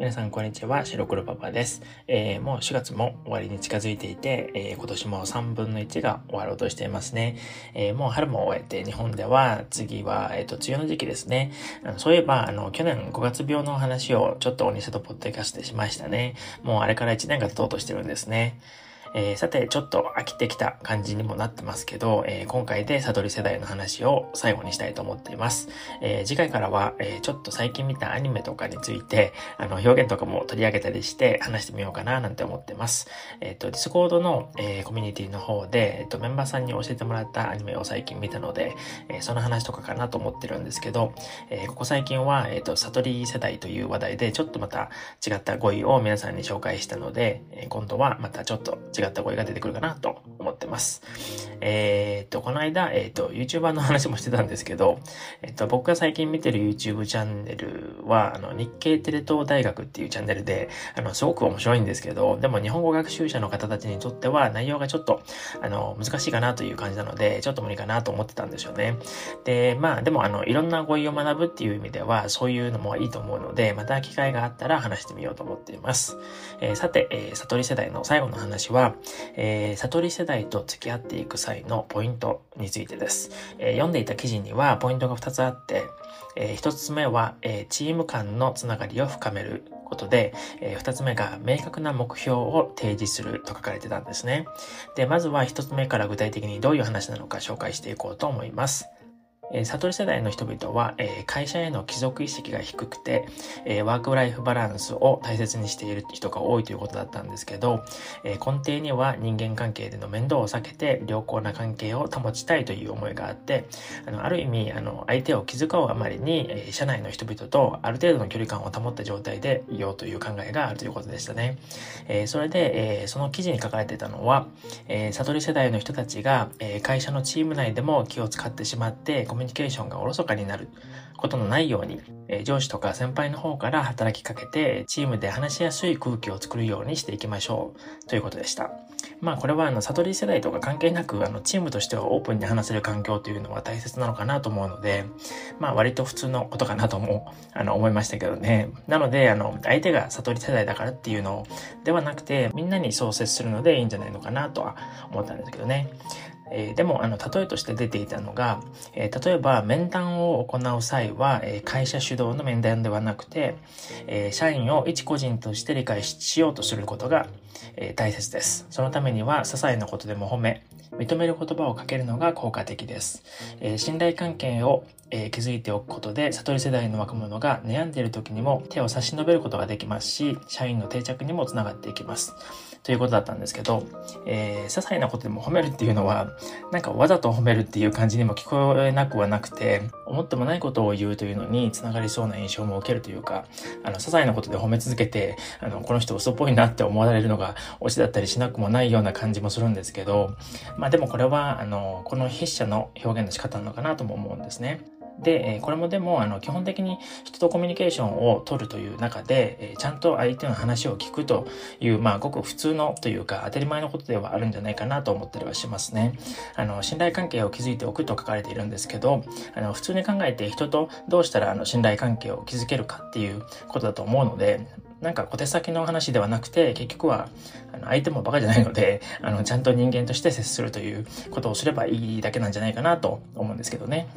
皆さんこんにちは、白黒パパです。えー、もう4月も終わりに近づいていて、えー、今年も3分の1が終わろうとしていますね。えー、もう春も終えて、日本では次は、えっ、と、梅雨の時期ですね。あのそういえば、あの、去年5月病の話をちょっとお店とポッドキャストしましたね。もうあれから1年が経とうとしてるんですね。えー、さて、ちょっと飽きてきた感じにもなってますけど、えー、今回で悟り世代の話を最後にしたいと思っています。えー、次回からは、えちょっと最近見たアニメとかについて、あの、表現とかも取り上げたりして話してみようかななんて思ってます。えっ、と、 Discord の、えコミュニティの方で、えっ、と、メンバーさんに教えてもらったアニメを最近見たので、えその話とかかなと思ってるんですけど、えここ最近は、えっ、と、悟り世代という話題で、ちょっとまた違った語彙を皆さんに紹介したので、え今度はまたちょっと違った語彙が出てくるかなと思ってます。えー、っと、この間、えー、っと、YouTuber の話もしてたんですけど、えっと、僕が最近見てる YouTube チャンネルは、あの、日経テレ東大学っていうチャンネルで、あの、すごく面白いんですけど、でも日本語学習者の方たちにとっては内容がちょっと、あの、難しいかなという感じなので、ちょっと無理かなと思ってたんですよね。で、まあ、でも、あの、いろんな語彙を学ぶっていう意味では、そういうのもいいと思うので、また機会があったら話してみようと思っています。えー、さて、えー、悟り世代の最後の話は、えー、悟り世代と付き合っていく際のポイントについてです。えー、読んでいた記事にはポイントが2つあって、えー、1つ目は、え、チーム間のつながりを深めることで、えー、2つ目が明確な目標を提示すると書かれてたんですね。で、まずは1つ目から具体的にどういう話なのか紹介していこうと思います。えー、悟り世代の人々は、え、会社への帰属意識が低くて、え、ワークライフバランスを大切にしている人が多いということだったんですけど、え、根底には人間関係での面倒を避けて良好な関係を保ちたいという思いがあって、あの、ある意味、あの、相手を気遣うあまりに、え、社内の人々とある程度の距離感を保った状態でいようという考えがあるということでしたね。え、それで、え、その記事に書かれてたのは、え、悟り世代の人たちが、え、会社のチーム内でも気を使ってしまって、コミミュニケーションがおろそかになることのないように、え上司とか先輩の方から働きかけて、チームで話しやすい空気を作るようにしていきましょうということでした。まあこれはあの、悟り世代とか関係なく、あの、チームとしてはオープンに話せる環境というのは大切なのかなと思うので、まあ割と普通のことかなとも、あの、思いましたけどね。なので、あの、相手が悟り世代だからっていうのではなくて、みんなにそう接するのでいいんじゃないのかなとは思ったんですけどね。えー、でも、あの、例えとして出ていたのが、えー、例えば面談を行う際は、えー、会社主導の面談ではなくて、え社員を一個人として理解しようとすることが、え大切です。そのためには、些細なことでも褒め、認める言葉をかけるのが効果的です。え信頼関係をえー、築いておくことで、悟り世代の若者が悩んでいる時にも手を差し伸べることができますし、社員の定着にもつながっていきます。ということだったんですけど、えー、些細なことでも褒めるっていうのは、なんかわざと褒めるっていう感じにも聞こえなくはなくて、思ってもないことを言うというのにつながりそうな印象も受けるというか、あの、些細なことで褒め続けて、あの、この人嘘っぽいなって思われるのが推しだったりしなくもないような感じもするんですけど、まあでもこれは、あの、この筆者の表現の仕方なのかなとも思うんですね。で、これもでも、あの、基本的に人とコミュニケーションを取るという中で、ちゃんと相手の話を聞くという、まあ、ごく普通のというか、当たり前のことではあるんじゃないかなと思ったりはしますね。あの、信頼関係を築いておくと書かれているんですけど、あの、普通に考えて人とどうしたら、あの、信頼関係を築けるかっていうことだと思うので、なんか小手先の話ではなくて、結局は、あの、相手もバカじゃないので、あの、ちゃんと人間として接するということをすればいいだけなんじゃないかなと思うんですけどね。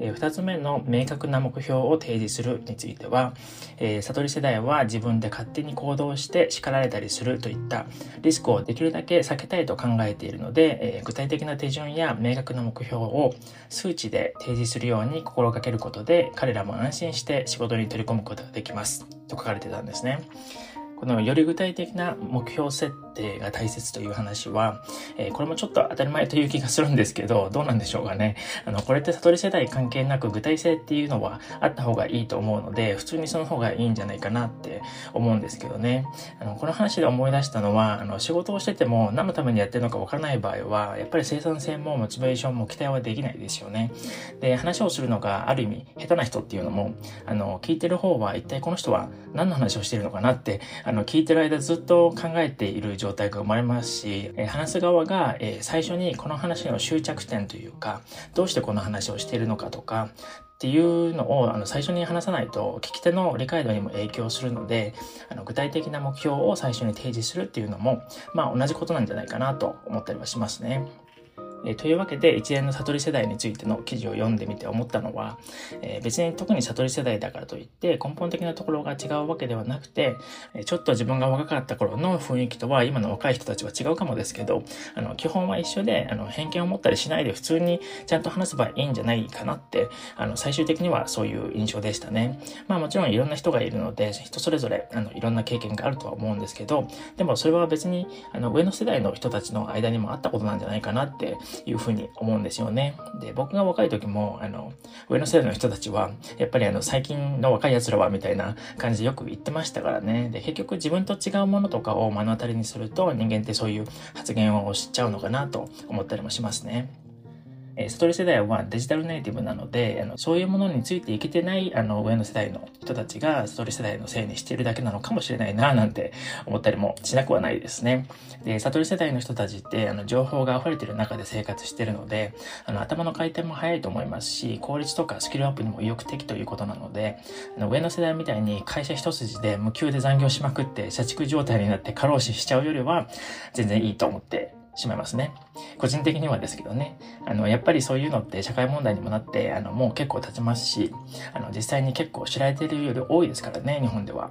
え2つ目の明確な目標を提示するについては、え、悟り世代は自分で勝手に行動して叱られたりするといったリスクをできるだけ避けたいと考えているので、え、具体的な手順や明確な目標を数値で提示するように心がけることで彼らも安心して仕事に取り込むことができますと書かれてたんですね。このより具体的な目標設定が大切という話は、えー、これもちょっと当たり前という気がするんですけど、どうなんでしょうかね。あの、これって悟り世代関係なく具体性っていうのはあった方がいいと思うので、普通にその方がいいんじゃないかなって思うんですけどね。あの、この話で思い出したのは、あの、仕事をしてても何のためにやってるのかわからない場合は、やっぱり生産性もモチベーションも期待はできないですよね。で、話をするのがある意味下手な人っていうのも、あの、聞いてる方は一体この人は何の話をしているのかなって、あの、聞いてる間ずっと考えている状状態が生まれますし、え、話す側が、え、最初にこの話の終着点というか、どうしてこの話をしているのかとか、っていうのをあの最初に話さないと聞き手の理解度にも影響するのであの具体的な目標を最初に提示するっていうのもまあ同じことなんじゃないかなと思ったりはしますね。えー、というわけで一連の悟り世代についての記事を読んでみて思ったのは、えー、別に特に悟り世代だからといって根本的なところが違うわけではなくて、えちょっと自分が若かった頃の雰囲気とは今の若い人たちは違うかもですけど、あの、基本は一緒で、あの、偏見を持ったりしないで普通にちゃんと話せばいいんじゃないかなって、あの、最終的にはそういう印象でしたね。まあもちろんいろんな人がいるので、人それぞれ、あの、いろんな経験があるとは思うんですけど、でもそれは別に、あの、上の世代の人たちの間にもあったことなんじゃないかなっていうふうに思うんですよね。で、僕が若い時も、あの、上の世代の人たちは、やっぱりあの、最近の若い奴らは、みたいな感じでよく言ってましたからね。で、結局自分と違うものとかを目の当たりにすると、人間ってそういう発言をしちゃうのかなと思ったりもしますね。えストリ世代はデジタルネイティブなので、あのそういうものについていけてないあの上の世代の人たちがストリ世代のせいにしているだけなのかもしれないな なんて思ったりもしなくはないですね。で、悟り世代の人たちってあの情報が溢れてる中で生活してるので、あの頭の回転も早いと思いますし、効率とかスキルアップにも意欲的ということなので、あの上の世代みたいに会社一筋で無給で残業しまくって社畜状態になって過労死しちゃうよりは全然いいと思ってしまいますね。個人的にはですけどね。あの、やっぱりそういうのって社会問題にもなって、あの、もう結構経ちますし、あの、実際に結構知られてるより多いですからね、日本では。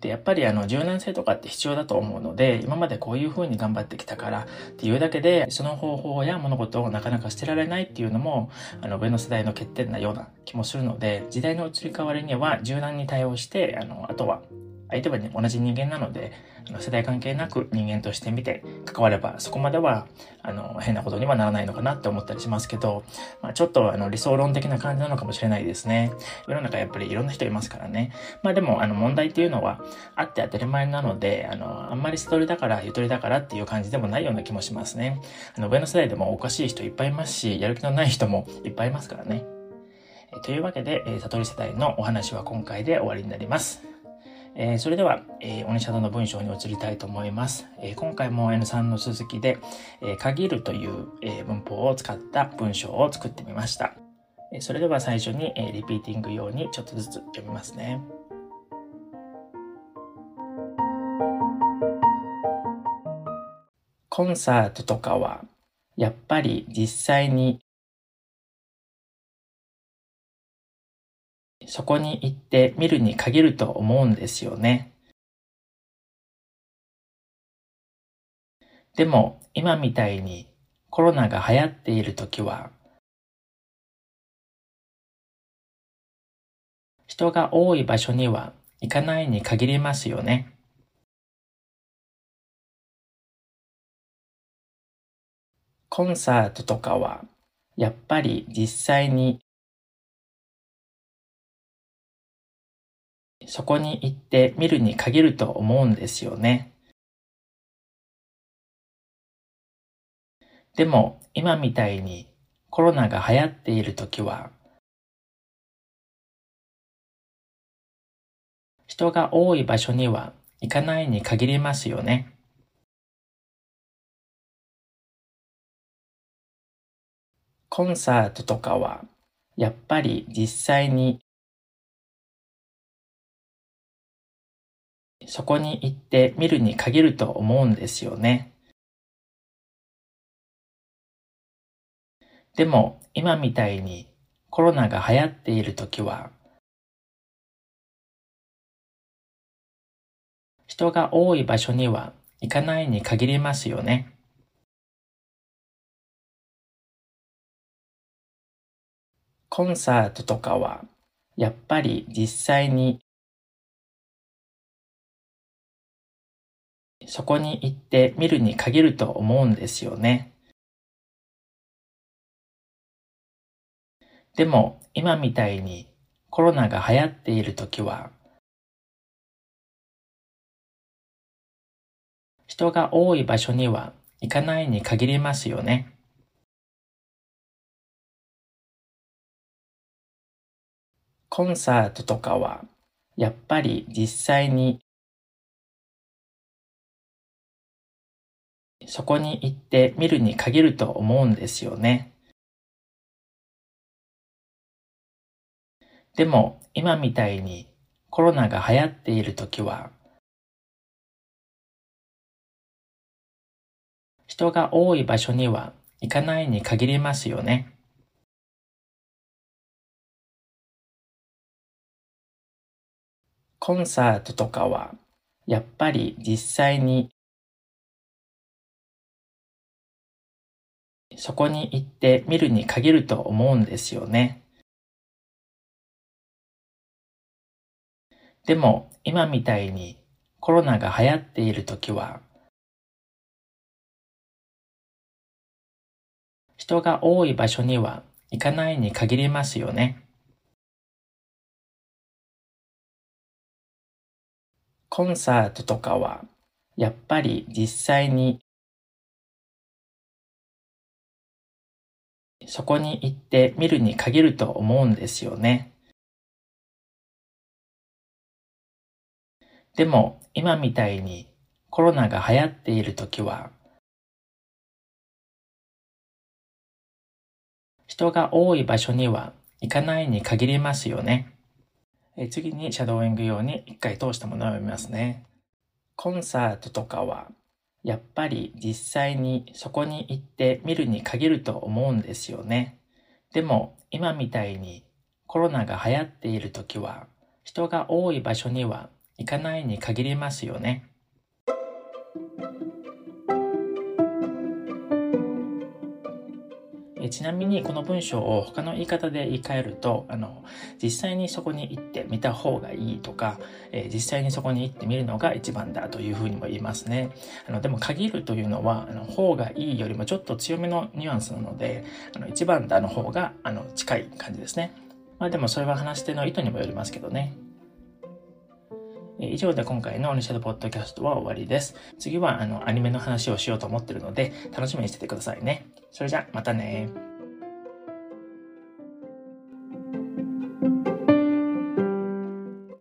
で、やっぱりあの、柔軟性とかって必要だと思うので、今までこういう風に頑張ってきたからっていうだけで、その方法や物事をなかなか捨てられないっていうのも、あの、上の世代の欠点なような気もするので、時代の移り変わりには柔軟に対応して、あの、あとは相手は、ね、同じ人間なので、あの世代関係なく人間として見て関われば、そこまでは、あの、変なことにはならないのかなって思ったりしますけど、まあ、ちょっとあの理想論的な感じなのかもしれないですね。世の中やっぱりいろんな人いますからね。まあでも、あの問題っていうのはあって当たり前なので、あの、あんまり悟りだからゆとりだからっていう感じでもないような気もしますね。あの、上の世代でもおかしい人いっぱいいますし、やる気のない人もいっぱいいますからね。というわけで、悟り世代のお話は今回で終わりになります。えー、それでは、えー、オニシャドの文章に移りたいと思います。えー、今回も N3 の続きで、えー、限るという、えー、文法を使った文章を作ってみました。えー、それでは最初に、えー、リピーティング用にちょっとずつ読みますね。コンサートとかは、やっぱり実際にそこに行って見るに限ると思うんですよね。でも今みたいにコロナが流行っている時は人が多い場所には行かないに限りますよね。コンサートとかはやっぱり実際にそこに行って見るに限ると思うんですよね。でも今みたいにコロナが流行っている時は人が多い場所には行かないに限りますよね。コンサートとかはやっぱり実際にそこに行って見るに限ると思うんですよね。でも今みたいにコロナが流行っている時は人が多い場所には行かないに限りますよね。コンサートとかはやっぱり実際にそこに行って見るに限ると思うんですよね。でも今みたいにコロナが流行っている時は人が多い場所には行かないに限りますよね。コンサートとかはやっぱり実際にそこに行って見るに限ると思うんですよね。でも今みたいにコロナが流行っている時は人が多い場所には行かないに限りますよね。コンサートとかはやっぱり実際にそこに行って見るに限ると思うんですよね。でも今みたいにコロナが流行っている時は人が多い場所には行かないに限りますよね。コンサートとかはやっぱり実際にそこに行って見るに限ると思うんですよね。でも今みたいにコロナが流行っている時は人が多い場所には行かないに限りますよね。え次にシャドーイング用に一回通したものを読みますね。コンサートとかはやっぱり実際にそこに行って見るに限ると思うんですよね。でも今みたいにコロナが流行っている時は人が多い場所には行かないに限りますよね。ちなみにこの文章を他の言い方で言い換えると、あの、実際にそこに行ってみた方がいいとか、えー、実際にそこに行ってみるのが一番だというふうにも言いますね。あの、でも限るというのは、あの、方がいいよりもちょっと強めのニュアンスなので、あの、一番だの方が、あの、近い感じですね。まあでもそれは話し手の意図にもよりますけどね。以上で今回のオニシャドポッドキャストは終わりです。次はあのアニメの話をしようと思ってるので楽しみにしててくださいね。それじゃ、またね